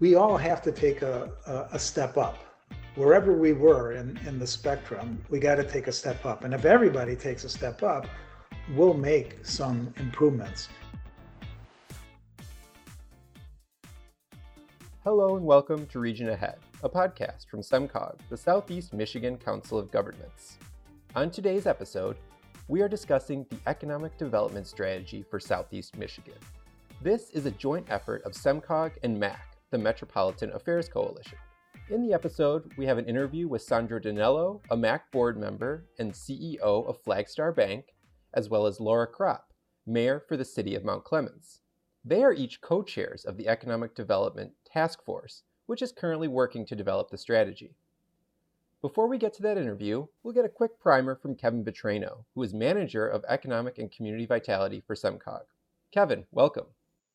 we all have to take a, a, a step up. Wherever we were in, in the spectrum, we got to take a step up. And if everybody takes a step up, we'll make some improvements. Hello and welcome to Region Ahead, a podcast from SEMCOG, the Southeast Michigan Council of Governments. On today's episode, we are discussing the economic development strategy for Southeast Michigan. This is a joint effort of SEMCOG and MAC, the Metropolitan Affairs Coalition. In the episode, we have an interview with Sandro DiNello, a MAC board member and CEO of Flagstar Bank, as well as Laura Kropp, mayor for the city of Mount Clemens. They are each co chairs of the Economic Development Task Force, which is currently working to develop the strategy. Before we get to that interview, we'll get a quick primer from Kevin Vettraino, who is manager of economic and community vitality for SEMCOG. Kevin, welcome.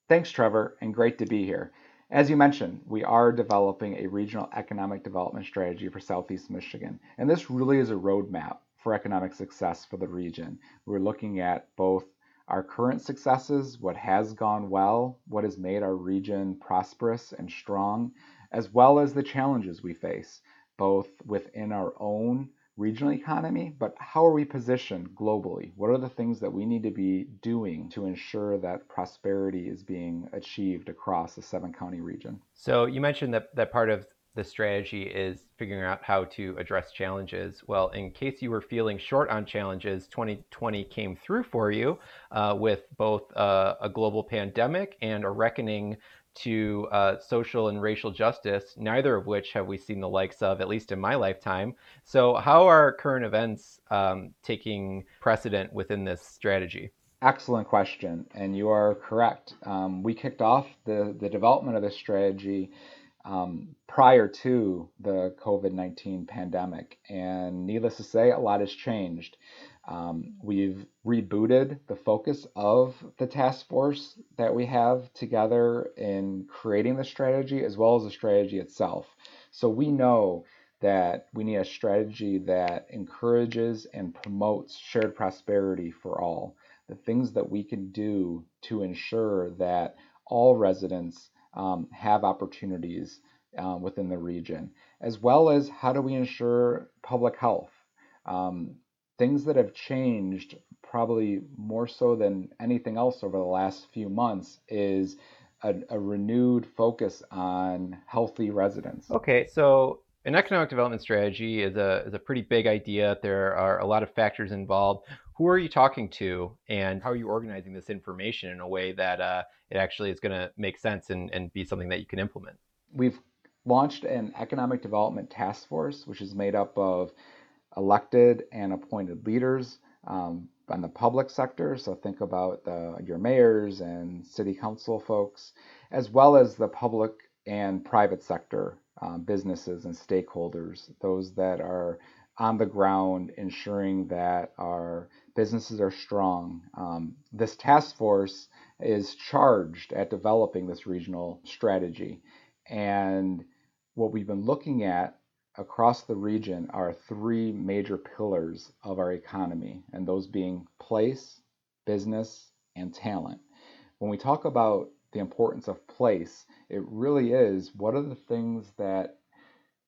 Thanks, Trevor, and great to be here. As you mentioned, we are developing a regional economic development strategy for Southeast Michigan, and this really is a roadmap for economic success for the region. We're looking at both our current successes, what has gone well, what has made our region prosperous and strong, as well as the challenges we face, both within our own regional economy, but how are we positioned globally? What are the things that we need to be doing to ensure that prosperity is being achieved across the seven county region? So you mentioned that, that part of the strategy is figuring out how to address challenges. Well, in case you were feeling short on challenges, 2020 came through for you uh, with both uh, a global pandemic and a reckoning to uh, social and racial justice, neither of which have we seen the likes of, at least in my lifetime. So, how are current events um, taking precedent within this strategy? Excellent question, and you are correct. Um, we kicked off the, the development of this strategy um, prior to the COVID 19 pandemic. And needless to say, a lot has changed. Um, we've rebooted the focus of the task force that we have together in creating the strategy as well as the strategy itself. So we know that we need a strategy that encourages and promotes shared prosperity for all. The things that we can do to ensure that all residents um, have opportunities um, within the region, as well as how do we ensure public health. Um, things that have changed probably more so than anything else over the last few months is a, a renewed focus on healthy residents. Okay, so an economic development strategy is a, is a pretty big idea. There are a lot of factors involved. Who are you talking to, and how are you organizing this information in a way that uh, it actually is going to make sense and, and be something that you can implement? We've launched an economic development task force, which is made up of elected and appointed leaders um, the public sector. So think about the, your mayors and city council folks, as well as the public and private sector um, businesses and stakeholders, those that are on the ground ensuring that our businesses are strong. Um, this task force is charged at developing this regional strategy. And what we've been looking at across the region are three major pillars of our economy, and those being place, business, and talent. When we talk about the importance of place, it really is what are the things that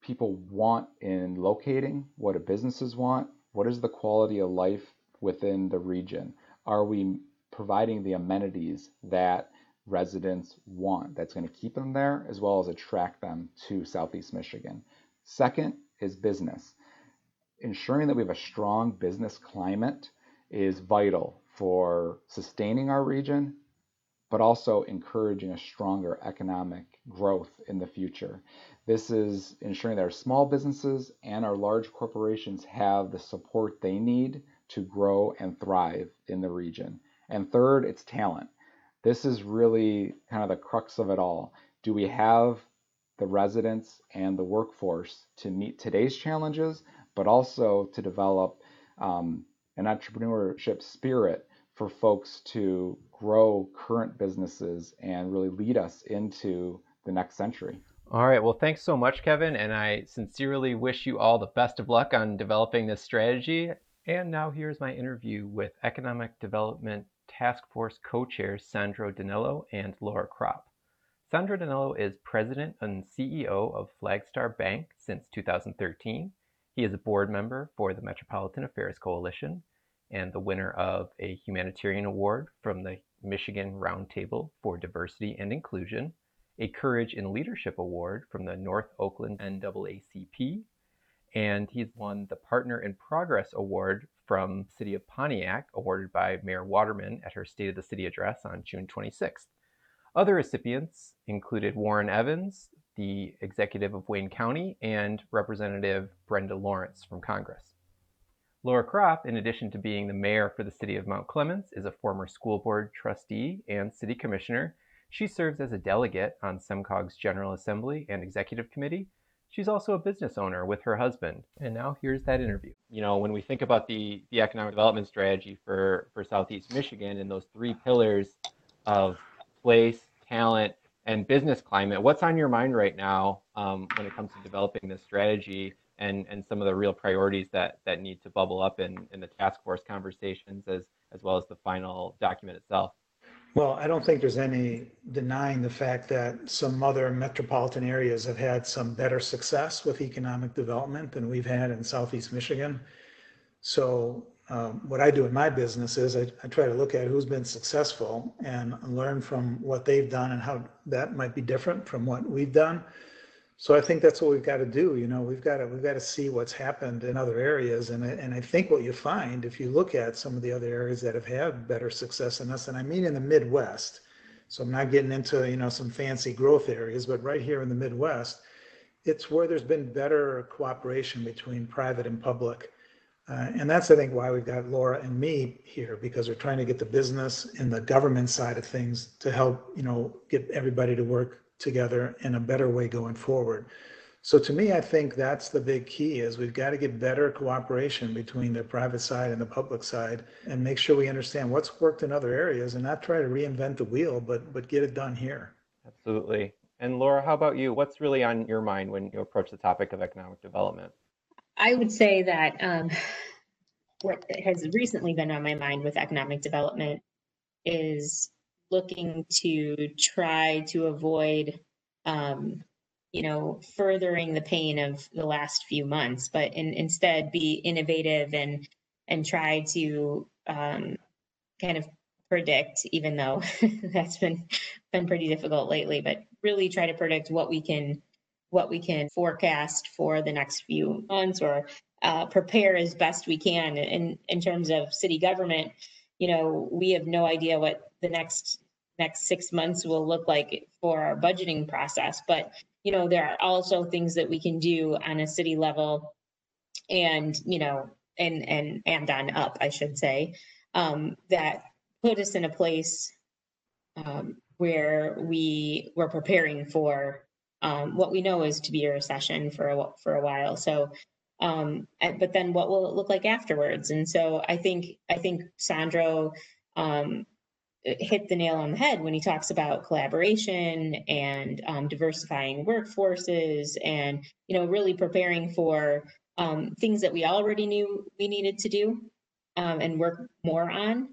people want in locating, what do businesses want, what is the quality of life within the region? Are we providing the amenities that residents want that's going to keep them there as well as attract them to Southeast Michigan? Second is business. Ensuring that we have a strong business climate is vital for sustaining our region, but also encouraging a stronger economic growth in the future. This is ensuring that our small businesses and our large corporations have the support they need to grow and thrive in the region. And third, it's talent. This is really kind of the crux of it all. Do we have the residents and the workforce to meet today's challenges, but also to develop um, an entrepreneurship spirit for folks to grow current businesses and really lead us into the next century. All right. Well, thanks so much, Kevin. And I sincerely wish you all the best of luck on developing this strategy. And now here's my interview with Economic Development Task Force co chairs Sandro DiNello and Laura Kropp. Sandro DiNello is president and CEO of Flagstar Bank since 2013. He is a board member for the Metropolitan Affairs Coalition and the winner of a humanitarian award from the Michigan Roundtable for Diversity and Inclusion, a Courage in Leadership Award from the North Oakland NAACP, and he's won the Partner in Progress Award from City of Pontiac, awarded by Mayor Waterman at her State of the City address on June 26th. Other recipients included Warren Evans, the executive of Wayne County, and Representative Brenda Lawrence from Congress. Laura Kropp, in addition to being the mayor for the city of Mount Clemens, is a former school board trustee and city commissioner. She serves as a delegate on SEMCOG's General Assembly and Executive Committee. She's also a business owner with her husband. And now here's that interview. You know, when we think about the, the economic development strategy for, for Southeast Michigan and those three pillars of place, talent, and business climate, what's on your mind right now um, when it comes to developing this strategy and, and some of the real priorities that, that need to bubble up in, in the task force conversations as, as well as the final document itself? Well, I don't think there's any denying the fact that some other metropolitan areas have had some better success with economic development than we've had in Southeast Michigan. So um, what I do in my business is I, I, try to look at who's been successful and learn from what they've done and how that might be different from what we've done. So I think that's what we've got to do. You know, we've got to we've got to see what's happened in other areas, and I, and I think what you find if you look at some of the other areas that have had better success than us, and I mean in the Midwest. So I'm not getting into you know some fancy growth areas, but right here in the Midwest, it's where there's been better cooperation between private and public. Uh, and that's, I think, why we've got Laura and me here because we're trying to get the business and the government side of things to help, you know, get everybody to work together in a better way going forward. So to me, I think that's the big key is we've got to get better cooperation between the private side and the public side and make sure we understand what's worked in other areas and not try to reinvent the wheel, but but get it done here. Absolutely. And Laura, how about you? What's really on your mind when you approach the topic of economic development? I would say that um, what has recently been on my mind with economic development is looking to try to avoid, um, you know, furthering the pain of the last few months, but in, instead be innovative and and try to um, kind of predict, even though that's been been pretty difficult lately, but really try to predict what we can what we can forecast for the next few months or uh, prepare as best we can in in terms of city government. You know we have no idea what the next next six months will look like for our budgeting process but you know there are also things that we can do on a city level and you know and and and on up i should say um, that put us in a place um, where we were preparing for um, what we know is to be a recession for a, for a while. So, um, but then what will it look like afterwards? And so I think I think Sandro um, hit the nail on the head when he talks about collaboration and um, diversifying workforces and you know really preparing for um, things that we already knew we needed to do um, and work more on.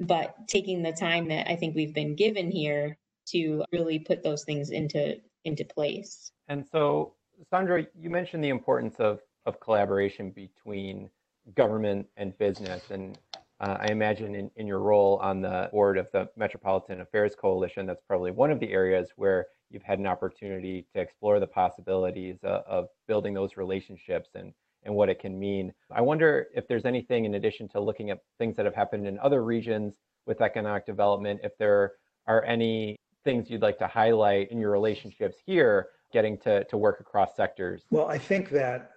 but taking the time that I think we've been given here to really put those things into into place. And so, Sandro, you mentioned the importance of of collaboration between government and business, and uh, I imagine in, in your role on the board of the Metropolitan Affairs Coalition, that's probably one of the areas where you've had an opportunity to explore the possibilities uh, of building those relationships and and what it can mean. I wonder if there's anything in addition to looking at things that have happened in other regions with economic development, if there are any things you'd like to highlight in your relationships here, getting to, to work across sectors? Well, I think that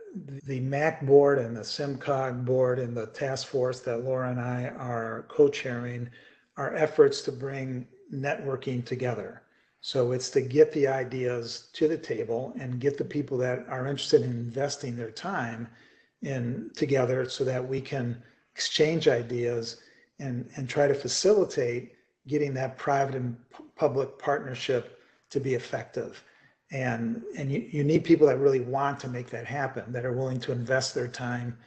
the MAC board and the SEMCOG board and the task force that Laura and I are co-chairing are efforts to bring networking together. So it's to get the ideas to the table and get the people that are interested in investing their time in together so that we can exchange ideas and, and try to facilitate getting that private and public partnership to be effective. And, and you, you need people that really want to make that happen, that are willing to invest their time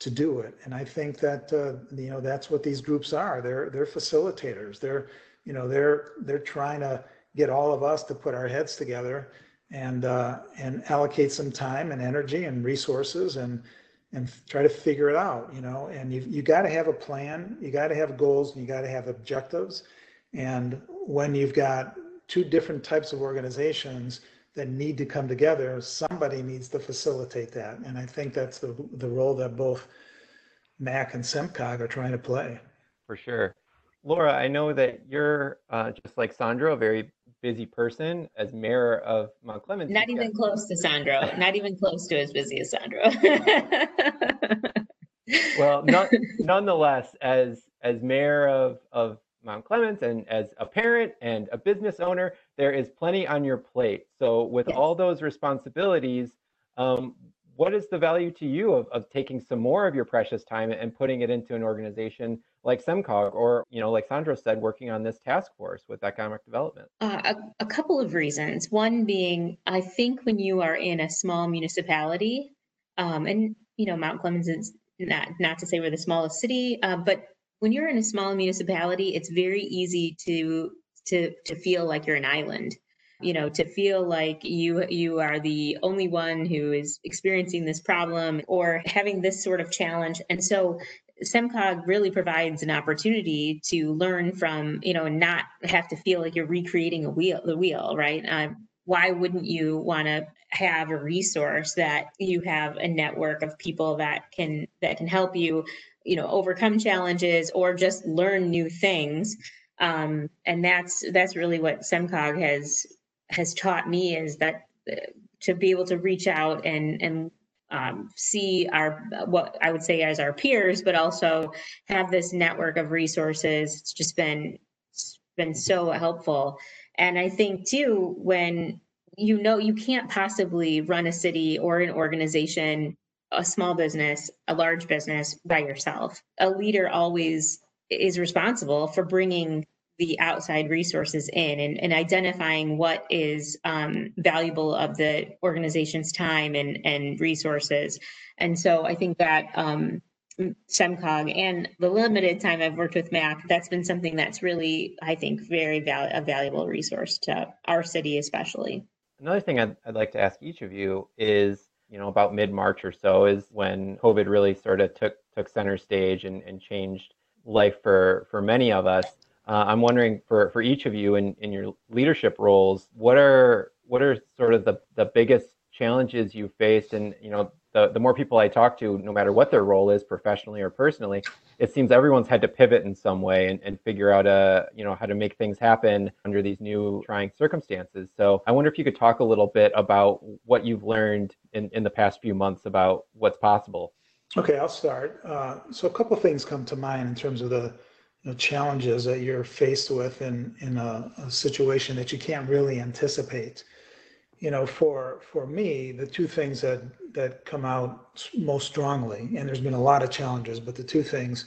to do it. And I think that, uh, you know, that's what these groups are. They're, they're facilitators. They're, you know, they're, they're trying to get all of us to put our heads together and uh, and allocate some time and energy and resources and and try to figure it out. You know, and you you got to have a plan. You got to have goals. And you got to have objectives. And when you've got two different types of organizations that need to come together, somebody needs to facilitate that. And I think that's the the role that both MAC and SEMCOG are trying to play. For sure. Laura, I know that you're uh, just like Sandro, a very busy person as mayor of Mount Clemens. Not even close to Sandro. Not even close to as busy as Sandro. well, not, nonetheless, as as mayor of of Mount Clemens and as a parent and a business owner, there is plenty on your plate. So, with yes. all those responsibilities, um, what is the value to you of, of taking some more of your precious time and putting it into an organization like SEMCOG or, you know, like Sandro said, working on this task force with economic development? Uh, a, a couple of reasons. One being, I think when you are in a small municipality, um, and, you know, Mount Clemens is not, not to say we're the smallest city, uh, but when you're in a small municipality, it's very easy to to to feel like you're an island. You know to feel like you you are the only one who is experiencing this problem or having this sort of challenge. And so semcog really provides an opportunity to learn from you know not have to feel like you're recreating a wheel the wheel right? Um, why wouldn't you want to have a resource that you have a network of people that can that can help you you know overcome challenges or just learn new things um, and that's that's really what semcog has has taught me is that uh, to be able to reach out and and um, see our what I would say as our peers, but also have this network of resources. It's just been it's been so helpful, and I think too when you know you can't possibly run a city or an organization, a small business, a large business by yourself. A leader always is responsible for bringing the outside resources in and, and identifying what is um, valuable of the organization's time and, and resources. And so I think that um, SEMCOG and the limited time I've worked with MAC, that's been something that's really, I think, very val- a valuable resource to our city, especially. Another thing I'd, I'd like to ask each of you is, you know, about mid March or so is when COVID really sort of took took center stage and, and changed life for for many of us. Uh, I'm wondering for, for each of you in, in your leadership roles, what are what are sort of the, the biggest challenges you faced? And you know, the, the more people I talk to, no matter what their role is, professionally or personally, it seems everyone's had to pivot in some way and, and figure out a you know how to make things happen under these new trying circumstances. So I wonder if you could talk a little bit about what you've learned in, in the past few months about what's possible. Okay, I'll start. Uh, so a couple things come to mind in terms of the you know, challenges that you're faced with in in a, a, situation that you can't really anticipate. You know, for for me, the two things that that come out most strongly, and there's been a lot of challenges, but the two things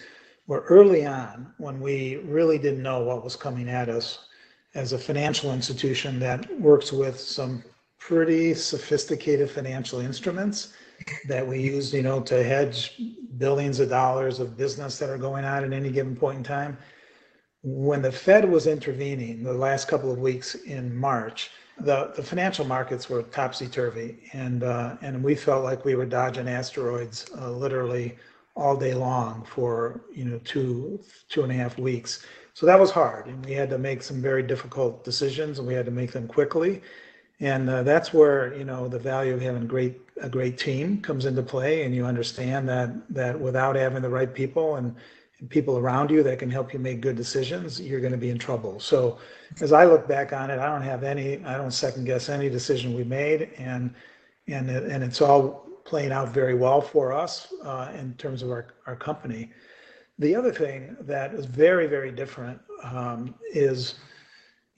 were early on when we really didn't know what was coming at us as a financial institution that works with some pretty sophisticated financial instruments that we use, you know, to hedge billions of dollars of business that are going on at any given point in time. When the Fed was intervening the last couple of weeks in March, the, the financial markets were topsy turvy, and uh, and we felt like we were dodging asteroids uh, literally all day long for you know two two and a half weeks. So that was hard, and we had to make some very difficult decisions, and we had to make them quickly. And uh, that's where you know the value of having great a great team comes into play, and you understand that that without having the right people and, people around you that can help you make good decisions, you're going to be in trouble. So, as I look back on it, I don't have any, I don't second guess any decision we made, and and and it's all playing out very well for us uh, in terms of our our company. The other thing that is very very different um, is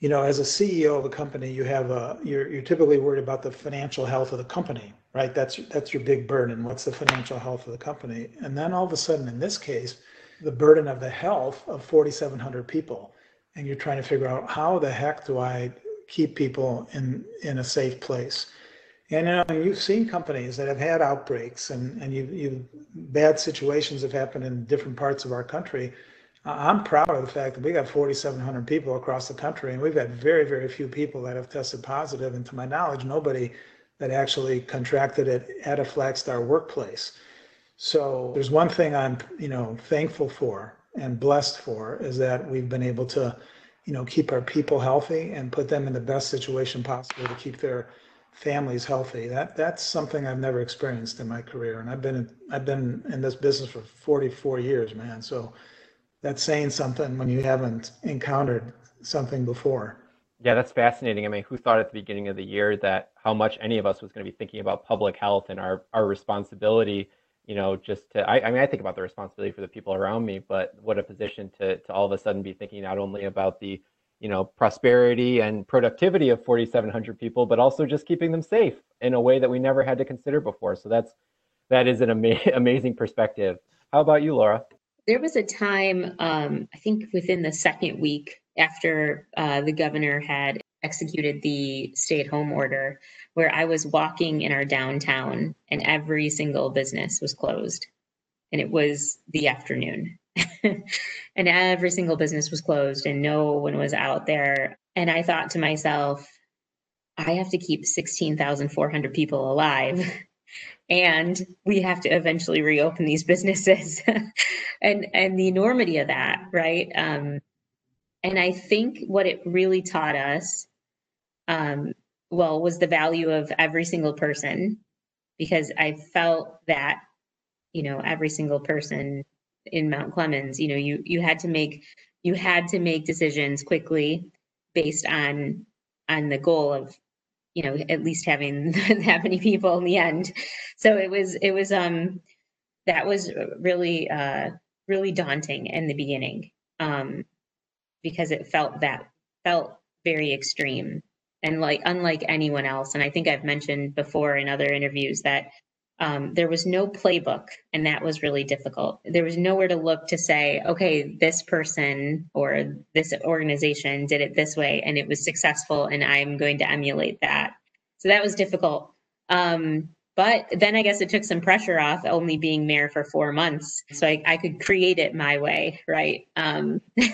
you know, as a CEO of a company, you have a you're you're typically worried about the financial health of the company, right? That's that's your big burden. What's the financial health of the company? And then all of a sudden, in this case, the burden of the health of 4,700 people, and you're trying to figure out how the heck do I keep people in in a safe place? And you know, you've seen companies that have had outbreaks, and and you you bad situations have happened in different parts of our country I'm proud of the fact that we got 4,700 people across the country, and we've got very, very few people that have tested positive. And to my knowledge, nobody that actually contracted it at a Flagstar workplace. So there's one thing I'm, you know, thankful for and blessed for is that we've been able to, you know, keep our people healthy and put them in the best situation possible to keep their families healthy. That that's something I've never experienced in my career, and I've been I've been in this business for 44 years, man. So that's saying something when you haven't encountered something before. Yeah, that's fascinating. I mean, who thought at the beginning of the year that how much any of us was going to be thinking about public health and our our responsibility you know, just to, I, I, mean, I think about the responsibility for the people around me, but what a position to, to all of a sudden be thinking not only about the, you know, prosperity and productivity of 4,700 people, but also just keeping them safe in a way that we never had to consider before. So that's, that is an ama- amazing perspective. How about you, Laura? There was a time, um, I think within the second week after uh, the governor had executed the stay at home order where I was walking in our downtown and every single business was closed. And it was the afternoon. and every single business was closed and no one was out there. And I thought to myself, I have to keep 16,400 people alive. and we have to eventually reopen these businesses and and the enormity of that right um, and i think what it really taught us um, well, was the value of every single person. Because I felt that, you know, every single person in Mount Clemens, you know, you you had to make you had to make decisions quickly based on on the goal of you know at least having that many people in the end. So it was it was um that was really uh really daunting in the beginning um because it felt that felt very extreme and like unlike anyone else and i think i've mentioned before in other interviews that um, there was no playbook and that was really difficult. There was nowhere to look to say okay this person or this organization did it this way and it was successful and i'm going to emulate that. So that was difficult. Um, but then i guess it took some pressure off only being mayor for four months so i, I could create it my way right? Um, so,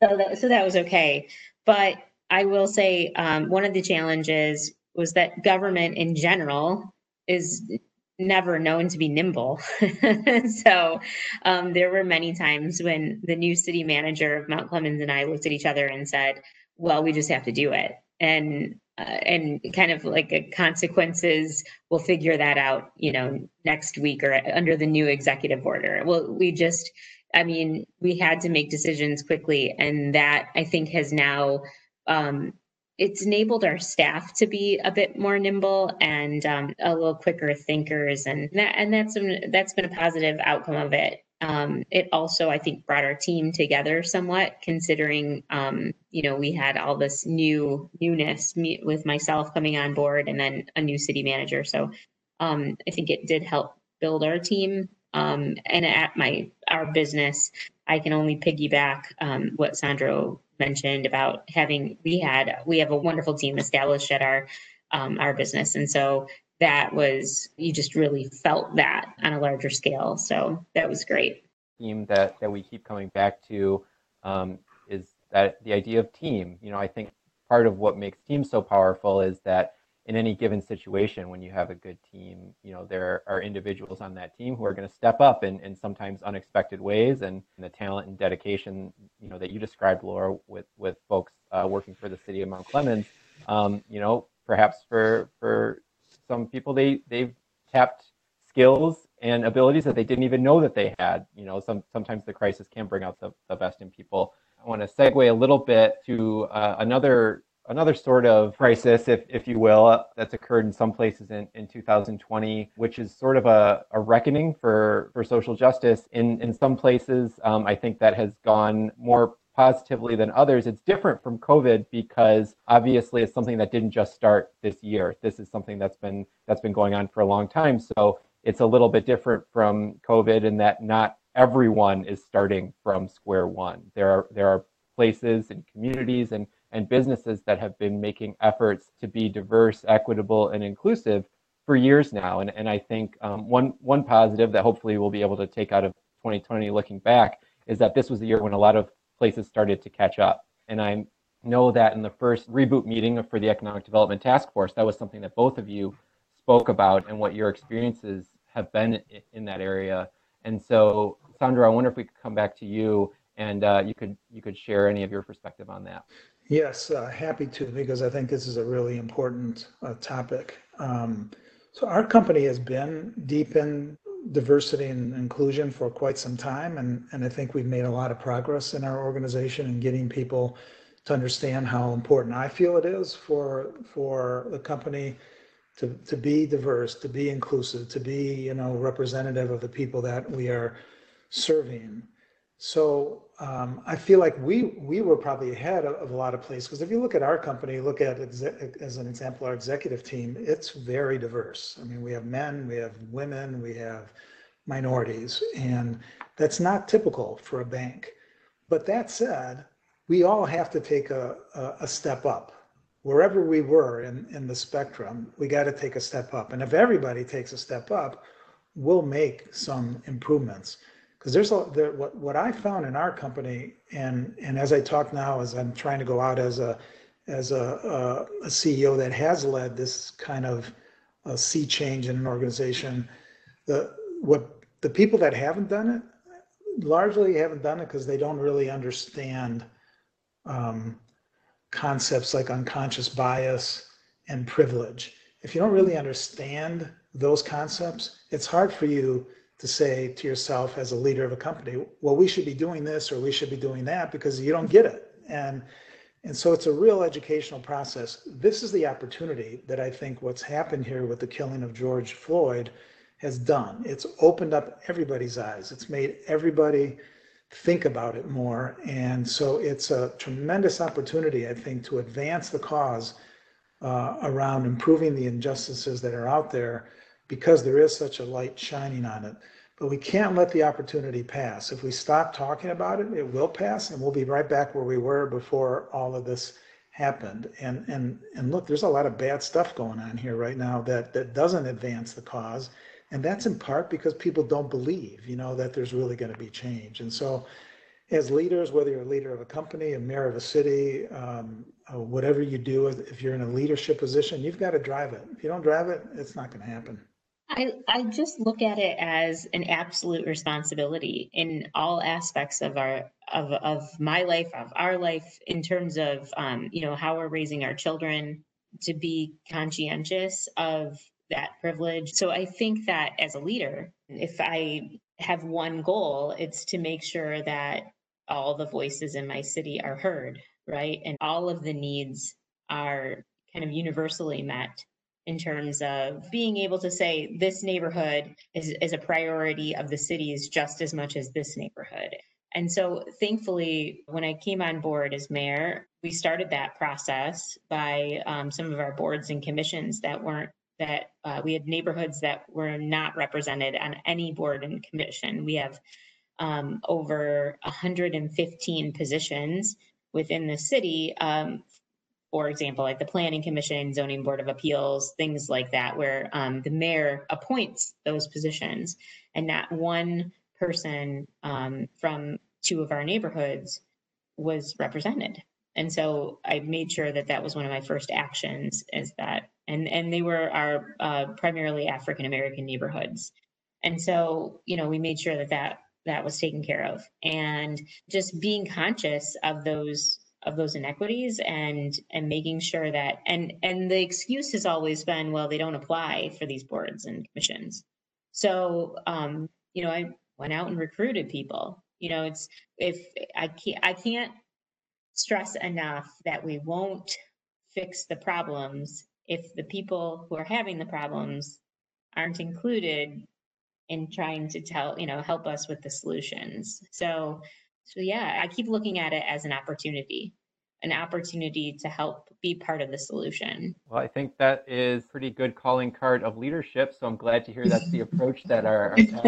that, so that was okay. But I will say um, one of the challenges was that government in general is never known to be nimble. so um, there were many times when the new city manager of Mount Clemens and I looked at each other and said, "Well, we just have to do it," and uh, and kind of like consequences, we'll figure that out, you know, next week or under the new executive order. Well, we just, I mean, we had to make decisions quickly, and that I think has now um, it's enabled our staff to be a bit more nimble and um, a little quicker thinkers, and that and that's been, that's been a positive outcome of it. Um, it also, I think, brought our team together somewhat, considering um, you know we had all this new newness with myself coming on board, and then a new city manager. So um, I think it did help build our team. Um, and at my our business, I can only piggyback um, what Sandro mentioned about having we had we have a wonderful team established at our um, our business, and so that was you just really felt that on a larger scale. So that was great. Theme that that we keep coming back to um, is that the idea of team. You know, I think part of what makes teams so powerful is that in any given situation when you have a good team you know there are individuals on that team who are going to step up in, in sometimes unexpected ways and the talent and dedication you know that you described laura with with folks uh, working for the city of mount clemens um, you know perhaps for for some people they they've tapped skills and abilities that they didn't even know that they had. You know some sometimes the crisis can bring out the, the best in people. I want to segue a little bit to uh, another another sort of crisis, if, if you will, uh, that's occurred in some places in, in 2020, which is sort of a, a reckoning for, for social justice. In, in some places, um, I think that has gone more positively than others. It's different from COVID because obviously it's something that didn't just start this year. This is something that's been that's been going on for a long time. So it's a little bit different from COVID in that not everyone is starting from square one. There are there are places and communities and and businesses that have been making efforts to be diverse, equitable, and inclusive for years now. And, and I think um, one, one positive that hopefully we'll be able to take out of 2020 looking back is that this was the year when a lot of places started to catch up. And I know that in the first reboot meeting for the Economic Development Task Force, that was something that both of you spoke about and what your experiences have been in that area. And so, Sandro, I wonder if we could come back to you and uh, you could you could share any of your perspective on that. Yes, uh, happy to because I think this is a really important uh, topic. Um, so our company has been deep in diversity and inclusion for quite some time, and and I think we've made a lot of progress in our organization in getting people to understand how important I feel it is for for the company to to be diverse, to be inclusive, to be you know representative of the people that we are serving. So um, I feel like we we were probably ahead of, of a lot of places because if you look at our company, look at as an example our executive team, it's very diverse. I mean, we have men, we have women, we have minorities, and that's not typical for a bank. But that said, we all have to take a, a, a step up. Wherever we were in, in the spectrum, we got to take a step up. And if everybody takes a step up, we'll make some improvements because there's a what what I found in our company, and and as I talk now, as I'm trying to go out as a as a, a, a CEO that has led this kind of a sea change in an organization, the what the people that haven't done it largely haven't done it because they don't really understand um, concepts like unconscious bias and privilege. If you don't really understand those concepts, it's hard for you to say to yourself as a leader of a company, well, we should be doing this or we should be doing that because you don't get it. And and so it's a real educational process. This is the opportunity that I think what's happened here with the killing of George Floyd has done. It's opened up everybody's eyes. It's made everybody think about it more. And so it's a tremendous opportunity, I think, to advance the cause uh, around improving the injustices that are out there because there is such a light shining on it. But we can't let the opportunity pass. If we stop talking about it, it will pass and we'll be right back where we were before all of this happened. And and and look, there's a lot of bad stuff going on here right now that that doesn't advance the cause. And that's in part because people don't believe, you know, that there's really going to be change. And so as leaders, whether you're a leader of a company, a mayor of a city, um, uh, whatever you do, if you're in a leadership position, you've got to drive it. If you don't drive it, it's not going to happen. I, I just look at it as an absolute responsibility in all aspects of our of, of my life of our life in terms of um, you know how we're raising our children to be conscientious of that privilege. So i think that as a leader if i have one goal it's to make sure that all the voices in my city are heard right? And all of the needs are kind of universally met in terms of being able to say this neighborhood is, is a priority of the cities just as much as this neighborhood. And so, thankfully, when I came on board as mayor, we started that process by um, some of our boards and commissions that weren't that uh, we had neighborhoods that were not represented on any board and commission. We have um, over 115 positions within the city um, for example, like the Planning Commission, Zoning Board of Appeals, things like that, where um, the mayor appoints those positions and not one person um, from two of our neighborhoods was represented. And so I made sure that that was one of my first actions is that, and, and they were our uh, primarily African American neighborhoods. And so, you know, we made sure that that that was taken care of and just being conscious of those of those inequities and and making sure that and and the excuse has always been well they don't apply for these boards and commissions. So um you know i went out and recruited people. You know it's if i can't i can't stress enough that we won't fix the problems if the people who are having the problems aren't included in trying to tell you know help us with the solutions. So so yeah, I keep looking at it as an opportunity, an opportunity to help be part of the solution. Well, I think that is pretty good calling card of leadership. So I'm glad to hear that's the approach that our, our task,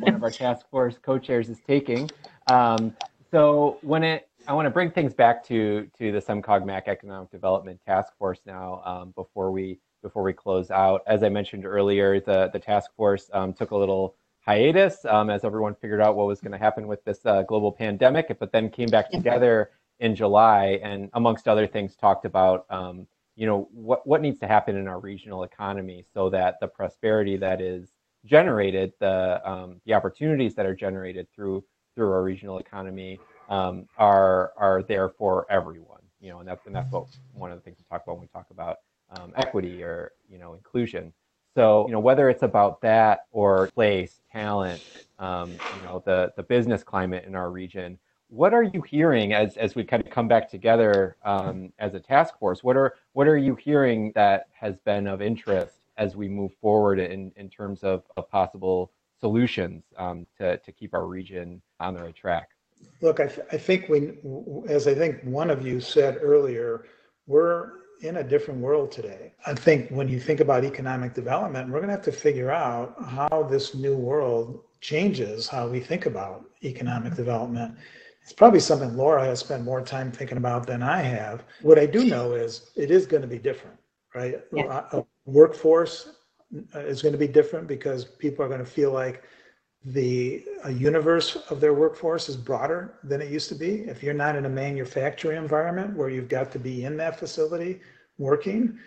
one of our task force co-chairs is taking. Um, so when it, I want to bring things back to to the SEMCOG-MAC Economic Development Task Force now um, before we before we close out. As I mentioned earlier, the the task force um, took a little hiatus um, as everyone figured out what was going to happen with this uh, global pandemic, but then came back together in July and, amongst other things, talked about um, you know what what needs to happen in our regional economy so that the prosperity that is generated, the um, the opportunities that are generated through through our regional economy um, are are there for everyone. You know, and that's and that's what one of the things we talk about when we talk about um, equity or you know inclusion. So you know whether it's about that or place, talent, um, you know the the business climate in our region. What are you hearing as as we kind of come back together um, as a task force? What are what are you hearing that has been of interest as we move forward in in terms of, of possible solutions um, to to keep our region on the right track? Look, I, th- I think we, as I think one of you said earlier, we're in a different world today. I think when you think about economic development, we're going to have to figure out how this new world changes how we think about economic mm-hmm. development. It's probably something Laura has spent more time thinking about than I have. What I do know is it is going to be different, right? Yeah. A workforce is going to be different because people are going to feel like the universe of their workforce is broader than it used to be. If you're not in a manufacturing environment where you've got to be in that facility working,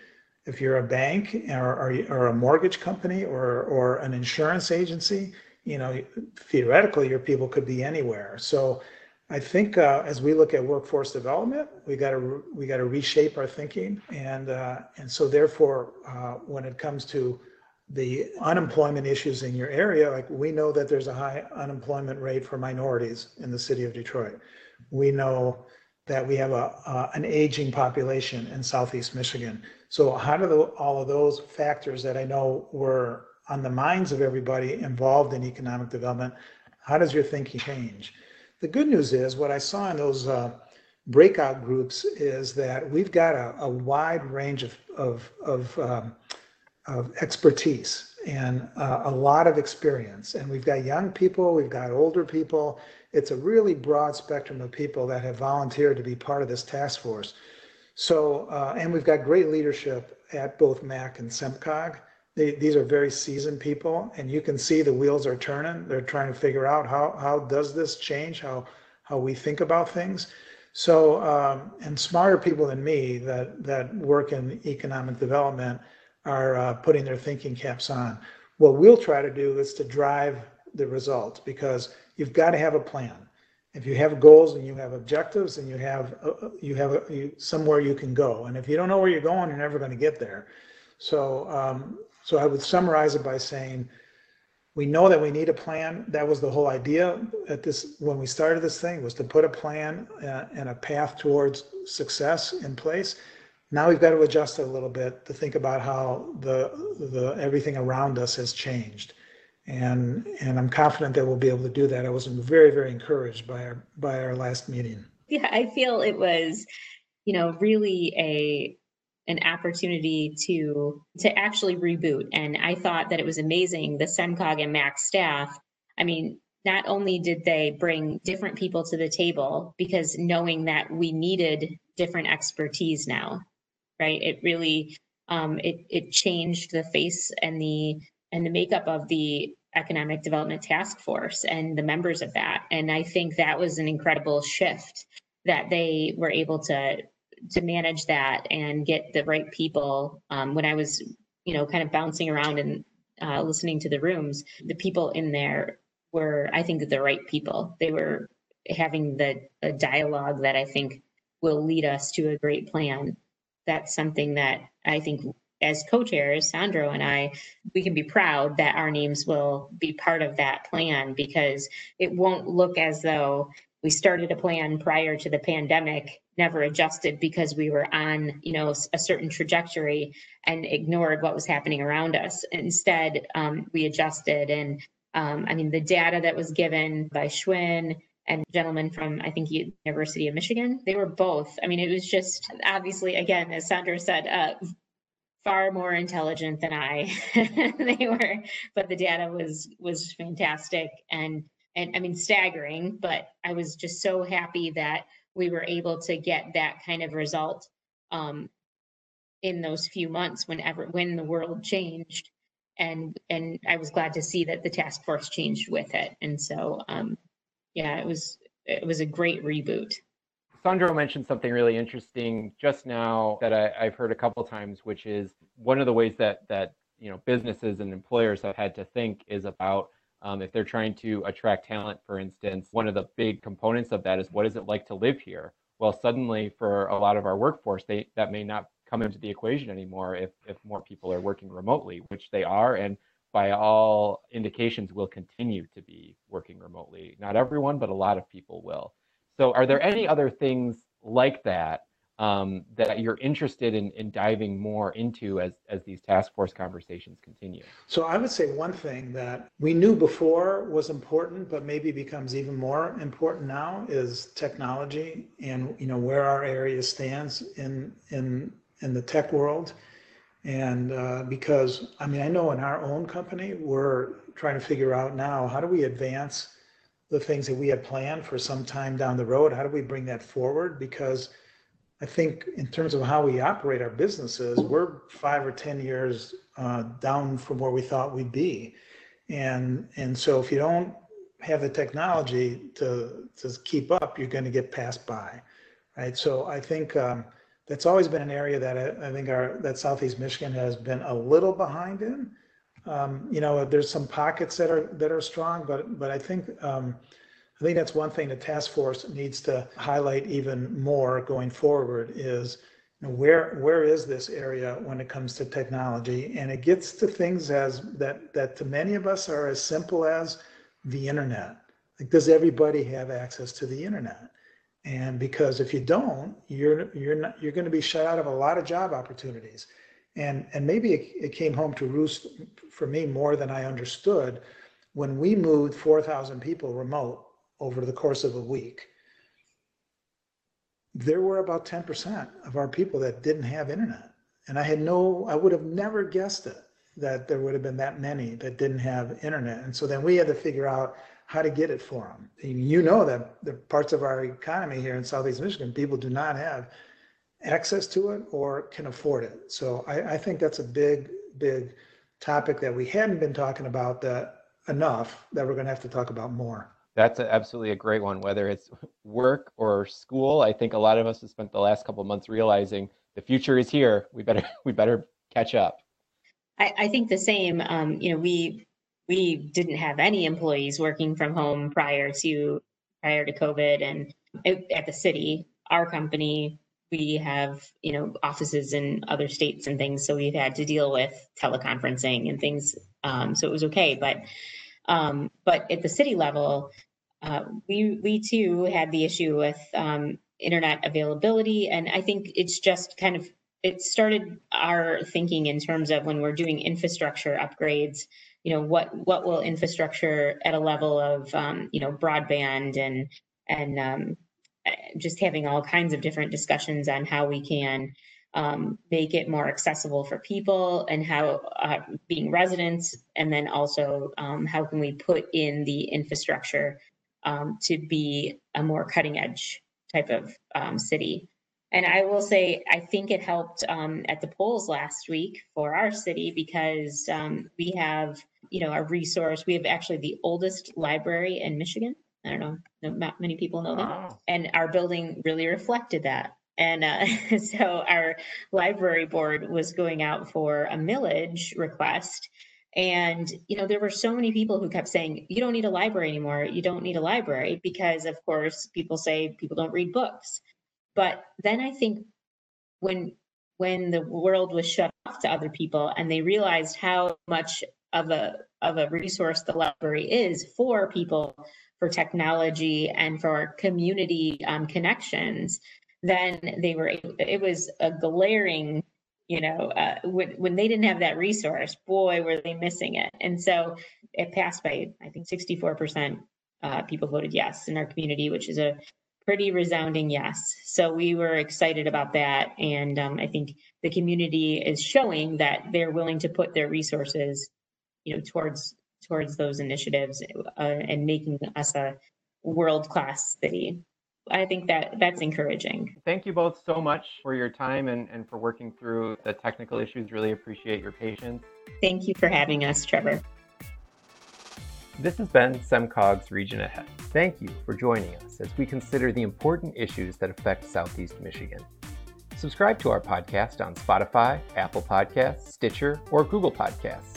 if you're a bank or, or, or a mortgage company or, or an insurance agency, you know, theoretically your people could be anywhere. So I think uh, as we look at workforce development, we got to we got to reshape our thinking, and uh, and so therefore, uh, when it comes to the unemployment issues in your area, like we know that there's a high unemployment rate for minorities in the city of Detroit. We know that we have a, uh, an aging population in Southeast Michigan. So how do the, all of those factors that I know were on the minds of everybody involved in economic development, how does your thinking change? The good news is what I saw in those uh, breakout groups is that we've got a, a wide range of, of, of um, of expertise and uh, a lot of experience. And we've got young people, we've got older people. It's a really broad spectrum of people that have volunteered to be part of this task force. So, uh, and we've got great leadership at both MAC and SEMCOG. They, these are very seasoned people, and you can see the wheels are turning. They're trying to figure out how how does this change how how we think about things. So, um, and smarter people than me that that work in economic development are uh, putting their thinking caps on. What we'll try to do is to drive the results because you've got to have a plan. If you have goals and you have objectives and you have uh, uh, you have a, you, somewhere you can go, and if you don't know where you're going, you're never going to get there. So um, so I would summarize it by saying we know that we need a plan. That was the whole idea at this when we started this thing was to put a plan uh, and a path towards success in place now we've got to adjust it a little bit to think about how the the everything around us has changed. And and i'm confident that we'll be able to do that. I was very very encouraged by our by our last meeting. Yeah i feel it was you know really a an opportunity to to actually reboot. And i thought that it was amazing the semcog and mac staff. I mean not only did they bring different people to the table because knowing that we needed different expertise now right? It really um, it it changed the face and the and the makeup of the economic development task force and the members of that. And I think that was an incredible shift that they were able to to manage that and get the right people. Um, when I was, you know, kind of bouncing around and uh, listening to the rooms, the people in there were, I think, the right people. They were having the dialogue that I think will lead us to a great plan that's something that I think as co-chairs, Sandro and I, we can be proud that our names will be part of that plan because it won't look as though we started a plan prior to the pandemic, never adjusted because we were on, you know, a certain trajectory and ignored what was happening around us. Instead, um, we adjusted, and um, I mean, the data that was given by Schwinn and gentleman from I think University of Michigan. They were both. I mean, it was just obviously again, as Sandro said, uh, far more intelligent than I. they were, but the data was was fantastic and and I mean staggering. But I was just so happy that we were able to get that kind of result um, in those few months whenever when the world changed and and I was glad to see that the task force changed with it. And so, um, yeah, it was it was a great reboot. Sandro mentioned something really interesting just now that I, have heard a couple times, which is one of the ways that that you know businesses and employers have had to think is about um, if they're trying to attract talent, for instance. One of the big components of that is what is it like to live here? Well, suddenly for a lot of our workforce, they that may not come into the equation anymore if if more people are working remotely, which they are, and by all indications will continue to be working remotely. Not everyone, but a lot of people will. So, are there any other things like that um, that you're interested in, in diving more into as, as these task force conversations continue? So, I would say one thing that we knew before was important, but maybe becomes even more important now is technology and you know where our area stands in in in the tech world. And uh, because I mean, I know in our own company, we're trying to figure out now how do we advance the things that we had planned for some time down the road? How do we bring that forward? Because I think in terms of how we operate our businesses, we're five or 10 years uh, down from where we thought we'd be. And, and so if you don't have the technology to, to keep up, you're going to get passed by, right? So I think um, that's always been an area that I, I, think our that Southeast Michigan has been a little behind in. Um, you know, there's some pockets that are that are strong, but but I think um, I think that's one thing the task force needs to highlight even more going forward is you know, where where is this area when it comes to technology, and it gets to things as that that to many of us are as simple as the internet. Like, does everybody have access to the internet? And because if you don't, you're you're not you're going to be shut out of a lot of job opportunities. And and maybe it, it came home to roost for me more than I understood when we moved 4,000 people remote over the course of a week. There were about 10% of our people that didn't have internet, and I had no, I would have never guessed it that there would have been that many that didn't have internet, and so then we had to figure out how to get it for them. You know that the parts of our economy here in Southeast Michigan, people do not have access to it or can afford it. So I, I think that's a big, big topic that we hadn't been talking about that enough that we're going to have to talk about more. That's a, absolutely a great one. Whether it's work or school, I think a lot of us have spent the last couple months realizing the future is here. We better we better catch up. I, I think the same. Um, you know, we we didn't have any employees working from home prior to prior to COVID, and at the city, our company we have you know offices in other states and things. So we've had to deal with teleconferencing and things um, so it was okay. But um, but at the city level uh, we we too had the issue with um, internet availability. And i think it's just kind of it started our thinking in terms of when we're doing infrastructure upgrades you know what what will infrastructure at a level of um, you know broadband and and um, just having all kinds of different discussions on how we can um, make it more accessible for people and how uh, being residents, and then also um, how can we put in the infrastructure um, to be a more cutting edge type of um, city. And I will say, I think it helped um, at the polls last week for our city because um, we have, you know, a resource. We have actually the oldest library in Michigan. I don't know, not many people know that. Wow. And our building really reflected that. And uh, so our library board was going out for a millage request. And, you know, there were so many people who kept saying, you don't need a library anymore. You don't need a library because, of course, people say people don't read books. But then I think when when the world was shut off to other people and they realized how much of a of a resource the library is for people for technology and for community um, connections, then they were it was a glaring you know uh, when, when they didn't have that resource boy were they missing it. And so it passed by i think 64% uh, people voted yes in our community which is a pretty resounding yes so we were excited about that and um, i think the community is showing that they're willing to put their resources you know towards towards those initiatives uh, and making us a world class city I think that that's encouraging. Thank you both so much for your time and, and for working through the technical issues. Really appreciate your patience. Thank you for having us, Trevor. This has been SEMCOG's Region Ahead. Thank you for joining us as we consider the important issues that affect Southeast Michigan. Subscribe to our podcast on Spotify, Apple Podcasts, Stitcher, or Google Podcasts.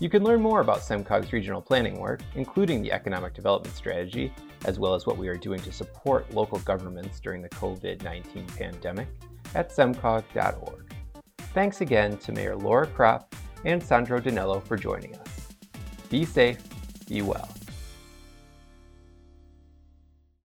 You can learn more about SEMCOG's regional planning work, including the economic development strategy, as well as what we are doing to support local governments during the COVID 19 pandemic, at semcog.org. Thanks again to Mayor Laura Kropp and Sandro DiNello for joining us. Be safe be well.